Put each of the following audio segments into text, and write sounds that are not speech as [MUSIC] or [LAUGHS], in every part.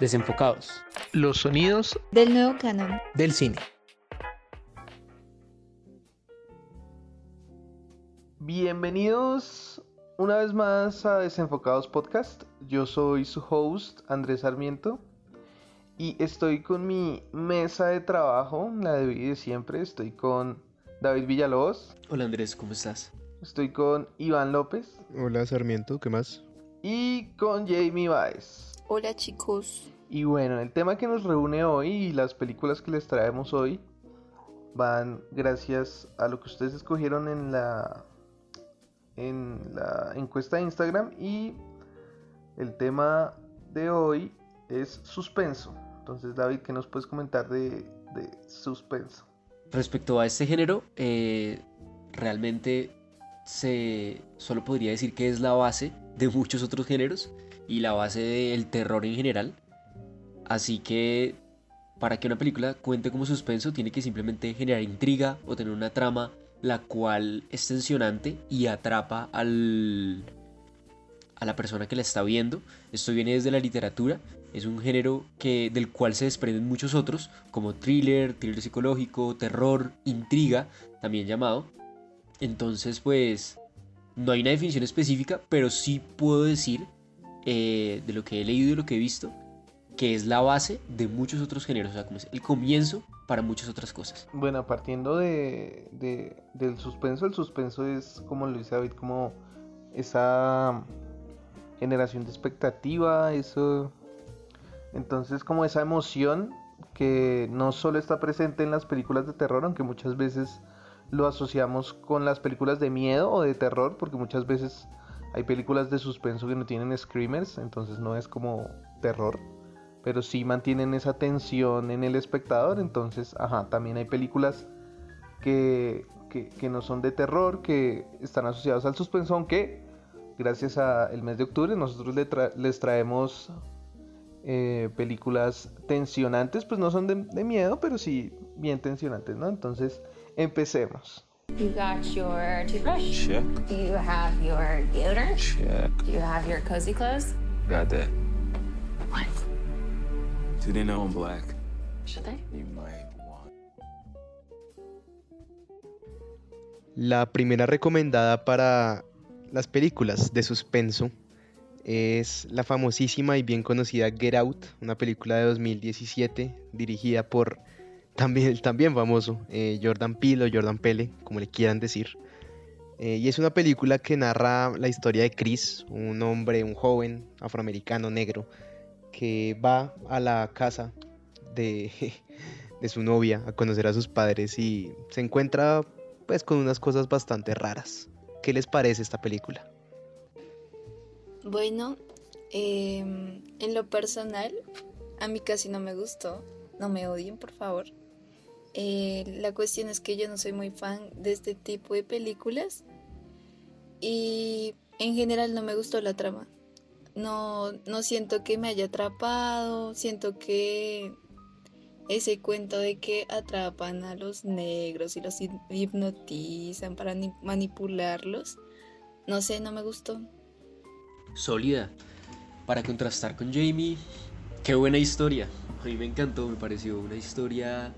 Desenfocados. Los sonidos del nuevo canon del cine. Bienvenidos una vez más a Desenfocados Podcast. Yo soy su host, Andrés Sarmiento. Y estoy con mi mesa de trabajo, la de de siempre. Estoy con David Villalobos. Hola Andrés, ¿cómo estás? Estoy con Iván López. Hola Sarmiento, ¿qué más? Y con Jamie Baez. Hola chicos. Y bueno, el tema que nos reúne hoy y las películas que les traemos hoy van gracias a lo que ustedes escogieron en la en la encuesta de Instagram y el tema de hoy es suspenso. Entonces David, ¿qué nos puedes comentar de, de suspenso? Respecto a este género, eh, realmente se solo podría decir que es la base de muchos otros géneros y la base del terror en general. Así que para que una película cuente como suspenso tiene que simplemente generar intriga o tener una trama la cual es tensionante y atrapa al a la persona que la está viendo. Esto viene desde la literatura, es un género que del cual se desprenden muchos otros, como thriller, thriller psicológico, terror, intriga, también llamado. Entonces, pues, no hay una definición específica, pero sí puedo decir, eh, de lo que he leído y de lo que he visto, que es la base de muchos otros géneros, o sea, como es el comienzo para muchas otras cosas. Bueno, partiendo de, del suspenso, el suspenso es, como lo dice David, como esa generación de expectativa, eso... Entonces, como esa emoción que no solo está presente en las películas de terror, aunque muchas veces lo asociamos con las películas de miedo o de terror, porque muchas veces hay películas de suspenso que no tienen screamers, entonces no es como terror, pero sí mantienen esa tensión en el espectador, entonces, ajá, también hay películas que, que, no son de terror, que están asociadas al suspenso, aunque gracias al mes de octubre nosotros les traemos eh, películas tensionantes, pues no son de, de miedo, pero sí bien tensionantes, ¿no? Entonces, Empecemos. You got your toothbrush? Check. Do you have your deodorant? Check. Do you have your cozy clothes? Got that. What? Do they know I'm black? Should they? You might want. La primera recomendada para las películas de suspenso es la famosísima y bien conocida Get Out, una película de 2017 dirigida por también, también famoso, eh, Jordan Peele o Jordan Pele, como le quieran decir. Eh, y es una película que narra la historia de Chris, un hombre, un joven afroamericano negro, que va a la casa de, [LAUGHS] de su novia a conocer a sus padres y se encuentra pues con unas cosas bastante raras. ¿Qué les parece esta película? Bueno, em, en lo personal, a mí casi no me gustó. No me odien, por favor. Eh, la cuestión es que yo no soy muy fan de este tipo de películas y en general no me gustó la trama. No, no siento que me haya atrapado, siento que ese cuento de que atrapan a los negros y los hipnotizan para manipularlos, no sé, no me gustó. Sólida. Para contrastar con Jamie, qué buena historia. A mí me encantó, me pareció una historia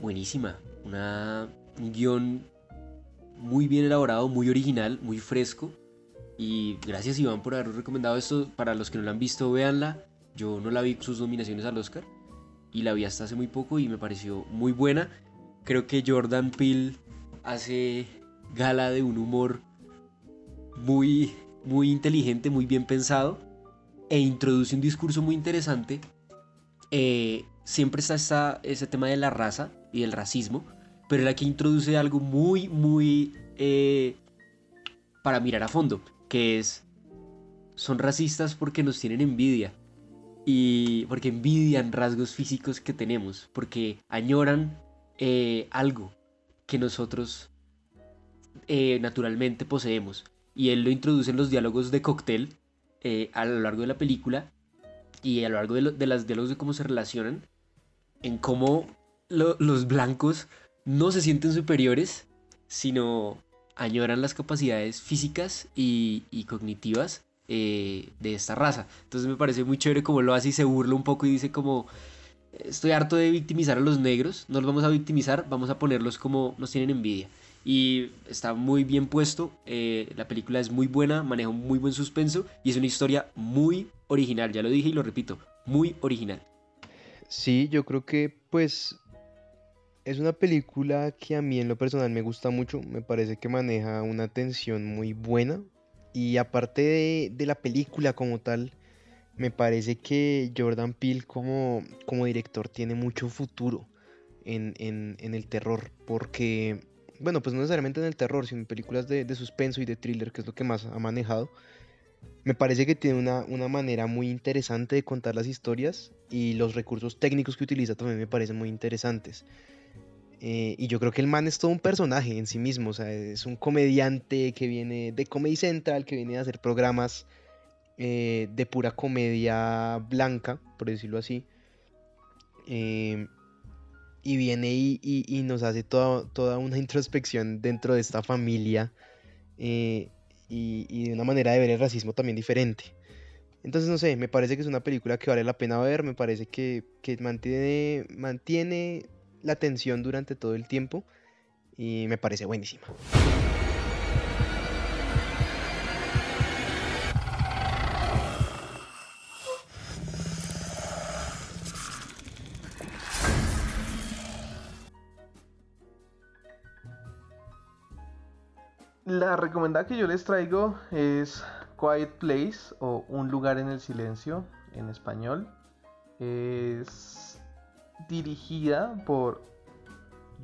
buenísima. Una, un guion muy bien elaborado, muy original, muy fresco. Y gracias Iván por haber recomendado esto. Para los que no la han visto, véanla. Yo no la vi sus nominaciones al Oscar. Y la vi hasta hace muy poco y me pareció muy buena. Creo que Jordan Peele hace gala de un humor muy, muy inteligente, muy bien pensado. E introduce un discurso muy interesante. Eh, siempre está ese tema de la raza y el racismo, pero él aquí introduce algo muy, muy eh, para mirar a fondo, que es, son racistas porque nos tienen envidia y porque envidian rasgos físicos que tenemos, porque añoran eh, algo que nosotros eh, naturalmente poseemos. Y él lo introduce en los diálogos de cóctel a lo largo de la película y a lo largo de, los de las diálogos de cómo se relacionan, en cómo los blancos no se sienten superiores, sino añoran las capacidades físicas y, cognitivas eh, de esta raza. Entonces me parece muy chévere como lo hace y se burla un poco y dice como, estoy harto de victimizar a los negros, no los vamos a victimizar, vamos a ponerlos como nos tienen envidia. Y está muy bien puesto, eh, la película es muy buena, maneja un muy buen suspenso y es una historia muy original, ya lo dije y lo repito, muy original. Sí, yo creo que pues es una película que a mí en lo personal me gusta mucho, me parece que maneja una tensión muy buena y aparte de, la película como tal, me parece que Jordan Peele como, como director tiene mucho futuro en, en- en el terror, porque, bueno, pues no necesariamente en el terror, sino en películas de, de suspenso y de thriller, que es lo que más ha manejado. Me parece que tiene una, una manera muy interesante de contar las historias y los recursos técnicos que utiliza también me parecen muy interesantes. Eh, y yo creo que el man es todo un personaje en sí mismo, o sea, es un comediante que viene de Comedy Central, que viene a hacer programas eh, de pura comedia blanca, por decirlo así. Em, y viene y, y- y nos hace toda, toda una [LAUGHS] introspección dentro de esta familia eh, y, y de una manera de ver el racismo también diferente. Entonces, no sé, me parece que es una película que vale la pena ver, me parece que, que mantiene, mantiene la atención durante todo el tiempo y me parece buenísima. La recomendada que yo les traigo es Quiet Place o Un lugar en el silencio en español. Es dirigida por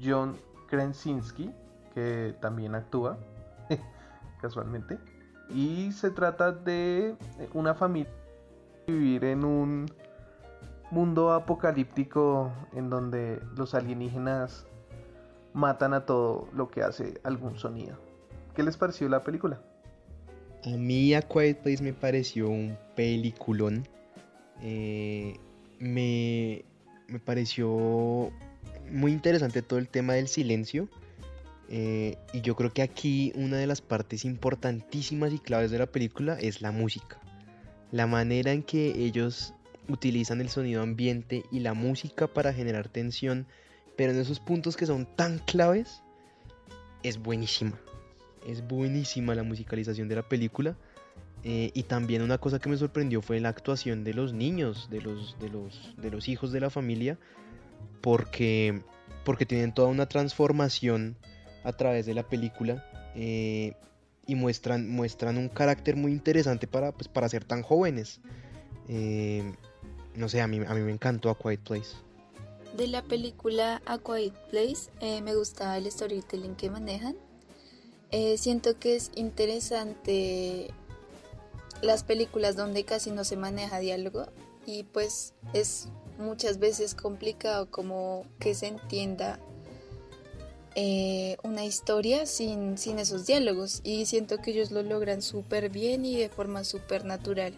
John Krasinski, que también actúa [LAUGHS] casualmente. Y se trata de una familia vivir en un mundo apocalíptico en donde los alienígenas matan a todo lo que hace algún sonido. ¿Qué les pareció la película? A mí A Quiet Place me pareció un peliculón. Eh, me, me pareció muy interesante todo el tema del silencio. eh, y yo creo que aquí una de las partes importantísimas y claves de la película es la música. La manera en que ellos utilizan el sonido ambiente y la música para generar tensión, pero en esos puntos que son tan claves, es buenísima. Es buenísima la musicalización de la película. Eh, y también una cosa que me sorprendió fue la actuación de los niños, de los, de los, de los hijos de la familia, porque, porque tienen toda una transformación a través de la película eh, y muestran, muestran un carácter muy interesante para, pues, para ser tan jóvenes. Eh, no sé, a mí, a mí me encantó A Quiet Place. De la película A Quiet Place eh, me gusta el storytelling que manejan. Eh, siento que es interesante las películas donde casi no se maneja diálogo y pues es muchas veces complicado como que se entienda eh, una historia sin, sin esos diálogos y siento que ellos lo logran súper bien y de forma súper natural.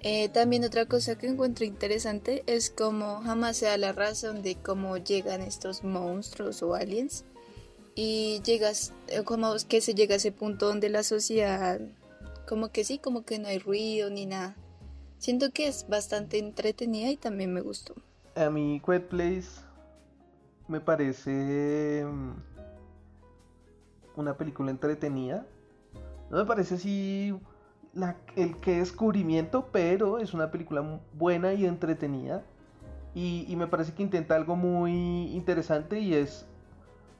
Eh, también otra cosa que encuentro interesante es como jamás se da la razón de cómo llegan estos monstruos o aliens y llegas eh, como que se llega a ese punto donde la sociedad como que sí, como que no hay ruido ni nada. Siento que es bastante entretenida y también me gustó. A mí Quiet Place me parece mm, una película entretenida. No me parece así la- el que descubrimiento, pero es una película buena y entretenida. Y me parece que intenta algo muy interesante y es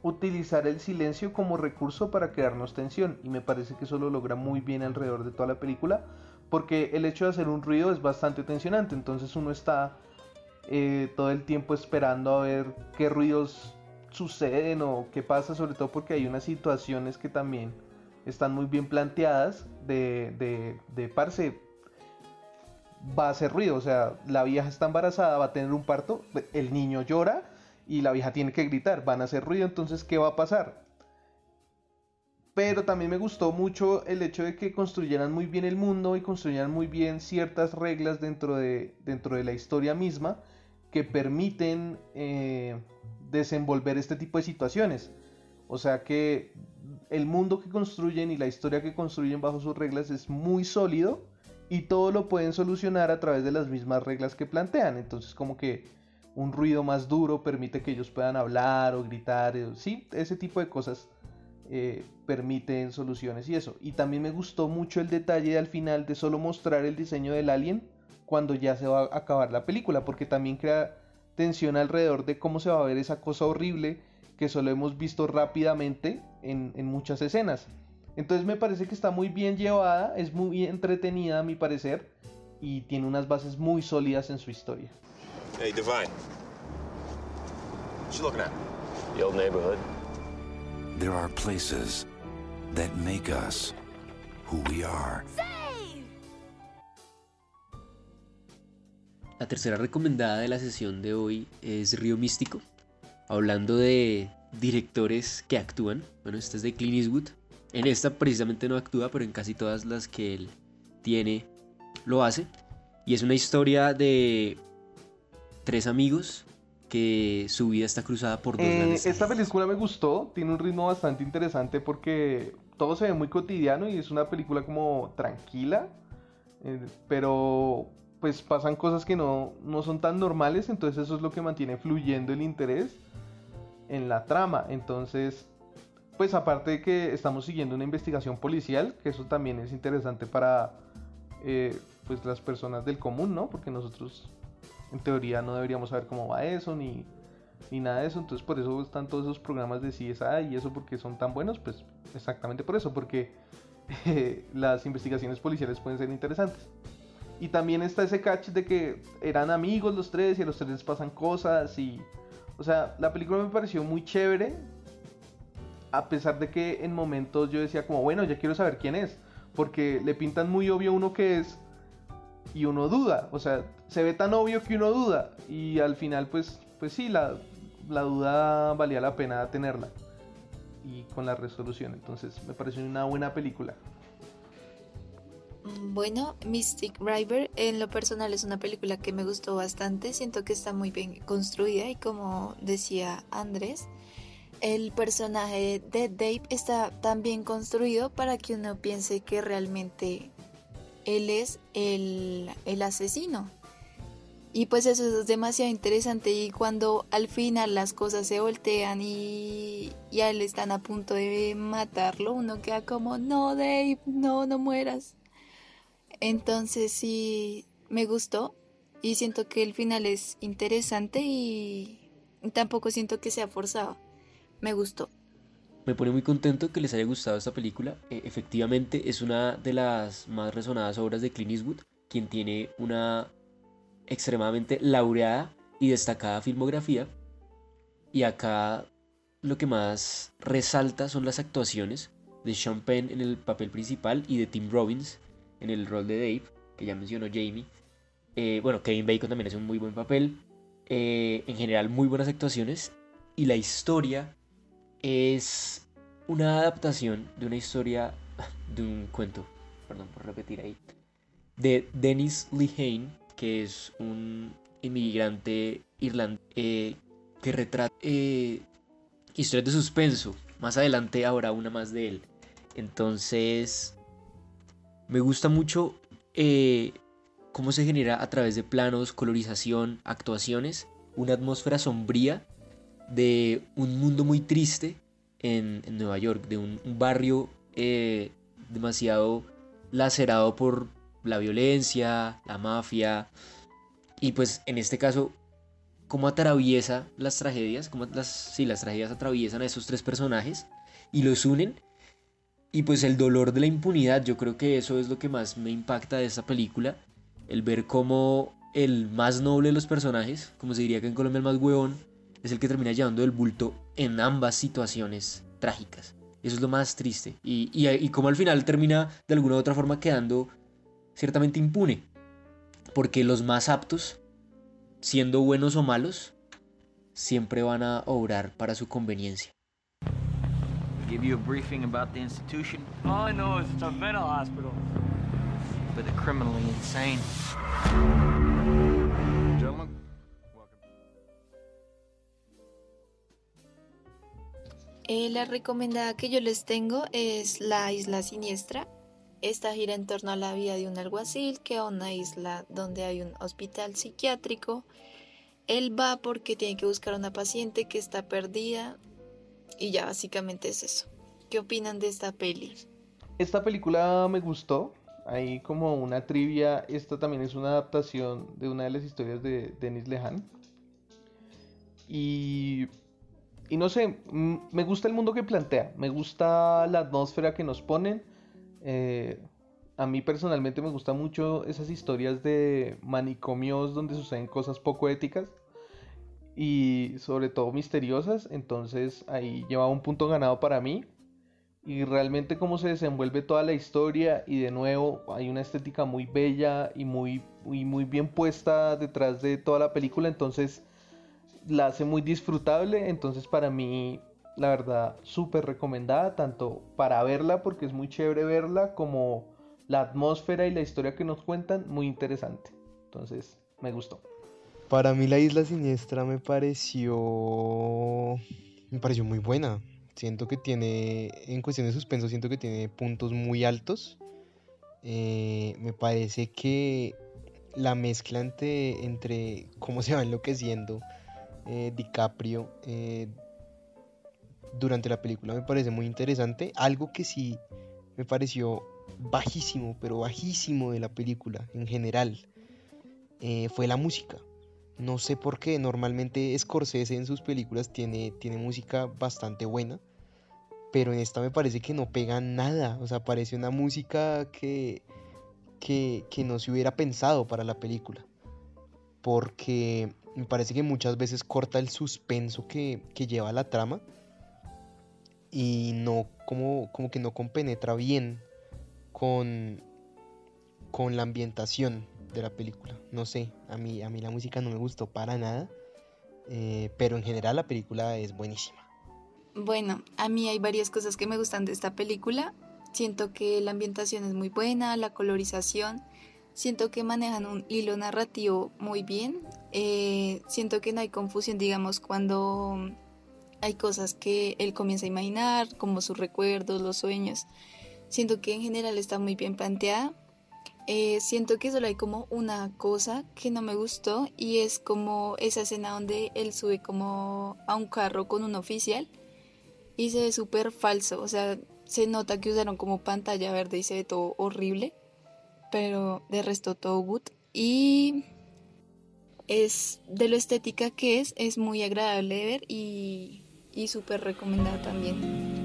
utilizar el silencio como recurso para crearnos tensión. Y me parece que eso lo logra muy bien alrededor de toda la película. Porque el hecho de hacer un ruido es bastante tensionante. Entonces uno está eh, todo el tiempo esperando a ver qué ruidos suceden o qué pasa. Sobre todo porque hay unas situaciones que también están muy bien planteadas. De, de, de parce, va a hacer ruido. O sea, la vieja está embarazada, va a tener un parto. El niño llora y la vieja tiene que gritar, van a hacer ruido, entonces ¿qué va a pasar? Pero también me gustó mucho el hecho de que construyeran muy bien el mundo y construyeran muy bien ciertas reglas dentro de, dentro de la historia misma que permiten eh, desenvolver este tipo de situaciones. O sea que el mundo que construyen y la historia que construyen bajo sus reglas es muy sólido y todo lo pueden solucionar a través de las mismas reglas que plantean. Entonces como que un ruido más duro permite que ellos puedan hablar o gritar, eh, sí, ese tipo de cosas eh, permiten soluciones y eso. Y también me gustó mucho el detalle al final de solo mostrar el diseño del alien cuando ya se va a acabar la película, porque también crea tensión alrededor de cómo se va a ver esa cosa horrible que solo hemos visto rápidamente en, en muchas escenas. Entonces me parece que está muy bien llevada, es muy entretenida a mi parecer y tiene unas bases muy sólidas en su historia. Hey, Divine. What you looking at? The old neighborhood. There are places that make us who we are. La tercera recomendada de la sesión de hoy es Río Místico. Hablando de directores que actúan. Bueno, esta es de Clint Eastwood. En esta precisamente no actúa, pero en casi todas las que él tiene lo hace. Y es una historia de tres amigos que su vida está cruzada por dos Eh, grandes esta película me gustó, tiene un ritmo bastante interesante porque todo se ve muy cotidiano y es una película como tranquila, eh, pero pues pasan cosas que no, no son tan normales, entonces eso es lo que mantiene fluyendo el interés en la trama. Entonces, pues aparte de que estamos siguiendo una investigación policial, que eso también es interesante para eh, pues las personas del común, ¿no? Porque nosotros en teoría no deberíamos saber cómo va eso ni, ni nada de eso. Entonces por eso están todos esos programas de CSI y eso porque son tan buenos, pues exactamente por eso, porque [LAUGHS] eh, las investigaciones policiales pueden ser interesantes. Y también está ese catch de que eran amigos los tres y a los tres les pasan cosas y... O sea, la película me pareció muy chévere. A pesar de que en momentos yo decía como, bueno, ya quiero saber quién es. Porque le pintan muy obvio uno que es y uno duda. O sea, se ve tan obvio que uno duda. Y al final, pues, pues sí, la, la duda valía la pena tenerla. Y con la resolución. Entonces, me pareció una buena película. Bueno, Mystic River en lo personal es una película que me gustó bastante, siento que está muy bien construida y como decía Andrés, el personaje de Dave está tan bien construido para que uno piense que realmente él es el, el asesino. Y pues eso es demasiado interesante y cuando al final las cosas se voltean y ya le están a punto de matarlo, uno queda como, no Dave, no, no mueras. Entonces sí, me gustó y siento que el final es interesante y tampoco siento que sea forzado. Me gustó. Me pone muy contento que les haya gustado esta película. Eh, efectivamente, es una de las más resonadas obras de Clint Eastwood, quien tiene una extremadamente laureada y destacada filmografía. Y acá lo que más resalta son las actuaciones de Sean Penn en el papel principal y de Tim Robbins en el rol de Dave, que ya mencionó Jamie. Eh, bueno, Kevin Bacon también hace un muy buen papel. Eh, en general, muy buenas actuaciones. Y la historia es una adaptación de una historia, [LAUGHS] de un cuento, perdón por repetir ahí, de Dennis Lehane, es un inmigrante irlandés que retrata eh, historias de suspenso. Más adelante habrá una más de él. Entonces, me gusta mucho eh, cómo se genera a través de planos, colorización, actuaciones, una atmósfera sombría de un mundo muy triste en, Nueva York, de un, barrio eh, demasiado lacerado por la violencia, la mafia, y pues en este caso, cómo atraviesa las tragedias, cómo las, sí, las tragedias atraviesan a esos tres personajes y los unen. Y pues el dolor de la impunidad, yo creo que eso es lo que más me impacta de esta película. El ver cómo el más noble de los personajes, como se diría que en Colombia el más huevón, es el que termina llevando el bulto en ambas situaciones trágicas. Eso es lo más triste. Y, y, como al final termina de alguna u otra forma quedando ciertamente impune. Porque los más aptos, siendo buenos o malos, siempre van a obrar para su conveniencia. Give you a briefing about the institution All I know is it's a mental hospital. for the criminally insane. Gentlemen, welcome. Eh, la recomendada que yo les tengo es La Isla Siniestra. Esta gira en torno a la vida de un alguacil que a una isla donde hay un hospital psiquiátrico. Él va porque tiene que buscar a una paciente que está perdida y ya básicamente es eso. ¿Qué opinan de esta peli? Esta película me gustó. Hay como una trivia. Esta también es una adaptación de una de las historias de Denis Lehan. Y, y no sé, me gusta el mundo que plantea. Me gusta la atmósfera que nos ponen. Eh, a mí personalmente me gustan mucho esas historias de manicomios donde suceden cosas poco éticas y sobre todo misteriosas. Entonces ahí lleva un punto ganado para mí. Y realmente cómo se desenvuelve toda la historia y de nuevo hay una estética muy bella y muy, muy, muy bien puesta detrás de toda la película. Entonces la hace muy disfrutable. Entonces para mí la verdad súper recomendada tanto para verla porque es muy chévere verla como la atmósfera y la historia que nos cuentan muy interesante. Entonces me gustó. Para mí la isla siniestra me pareció me pareció muy buena. Siento que tiene, en cuestión de suspenso, siento que tiene puntos muy altos. Eh, me parece que la mezcla entre, cómo se va enloqueciendo eh, DiCaprio eh, durante la película me parece muy interesante. Algo que sí me pareció bajísimo, pero bajísimo de la película en general, fue la música. No sé por qué, normalmente Scorsese en sus películas tiene, tiene música bastante buena, pero en esta me parece que no pega nada, o sea, parece una música que, que, que no se hubiera pensado para la película, porque me parece que muchas veces corta el suspenso que, que lleva la trama y no, como, como que no compenetra bien con, con la ambientación de la película. No sé, a mí, a mí la música no me gustó para nada, eh, pero en general la película es buenísima. Bueno, a mí hay varias cosas que me gustan de esta película. Siento que la ambientación es muy buena, la colorización. Siento que manejan un hilo narrativo muy bien. Eh, siento que no hay confusión, digamos, cuando hay cosas que él comienza a imaginar, como sus recuerdos, los sueños. Siento que en general está muy bien planteada. Eh, siento que solo hay como una cosa que no me gustó y es como esa escena donde él sube como a un carro con un oficial y se ve súper falso, o sea, se nota que usaron como pantalla verde y se ve todo horrible, pero de resto todo good y es de lo estética que es, es muy agradable de ver y, y súper recomendada también.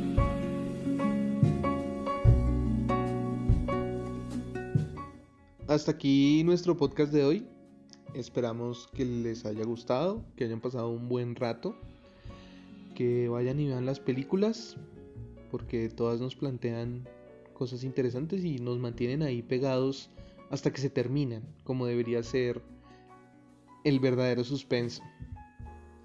hasta aquí nuestro podcast de hoy. Esperamos que les haya gustado, que hayan pasado un buen rato, que vayan y vean las películas, porque todas nos plantean cosas interesantes y nos mantienen ahí pegados hasta que se terminan, como debería ser el verdadero suspenso.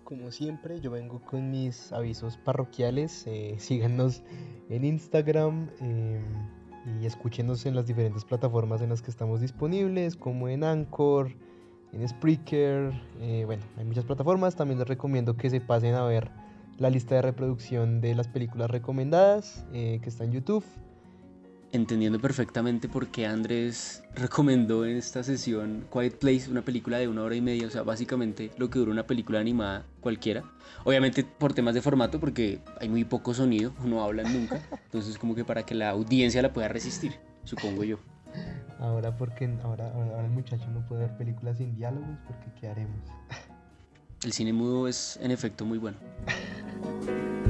Como siempre, yo vengo con mis avisos parroquiales. Eh, [LAUGHS] síganos en Instagram. Eh, y escúchenos en las diferentes plataformas en las que estamos disponibles, como en Anchor, en Spreaker, eh, bueno, hay muchas plataformas, también les recomiendo que se pasen a ver la lista de reproducción de las películas recomendadas eh, que está en YouTube. Entendiendo perfectamente por qué Andrés recomendó en esta sesión Quiet Place, una película de una hora y media, o sea, básicamente lo que dura una película animada cualquiera. Obviamente por temas de formato, porque hay muy poco sonido, no hablan nunca, [LAUGHS] entonces como que para que la audiencia la pueda resistir, supongo yo. Ahora porque ahora, ahora el muchacho no puede ver películas sin diálogos, porque ¿qué haremos? El cine mudo es en efecto muy bueno. [LAUGHS]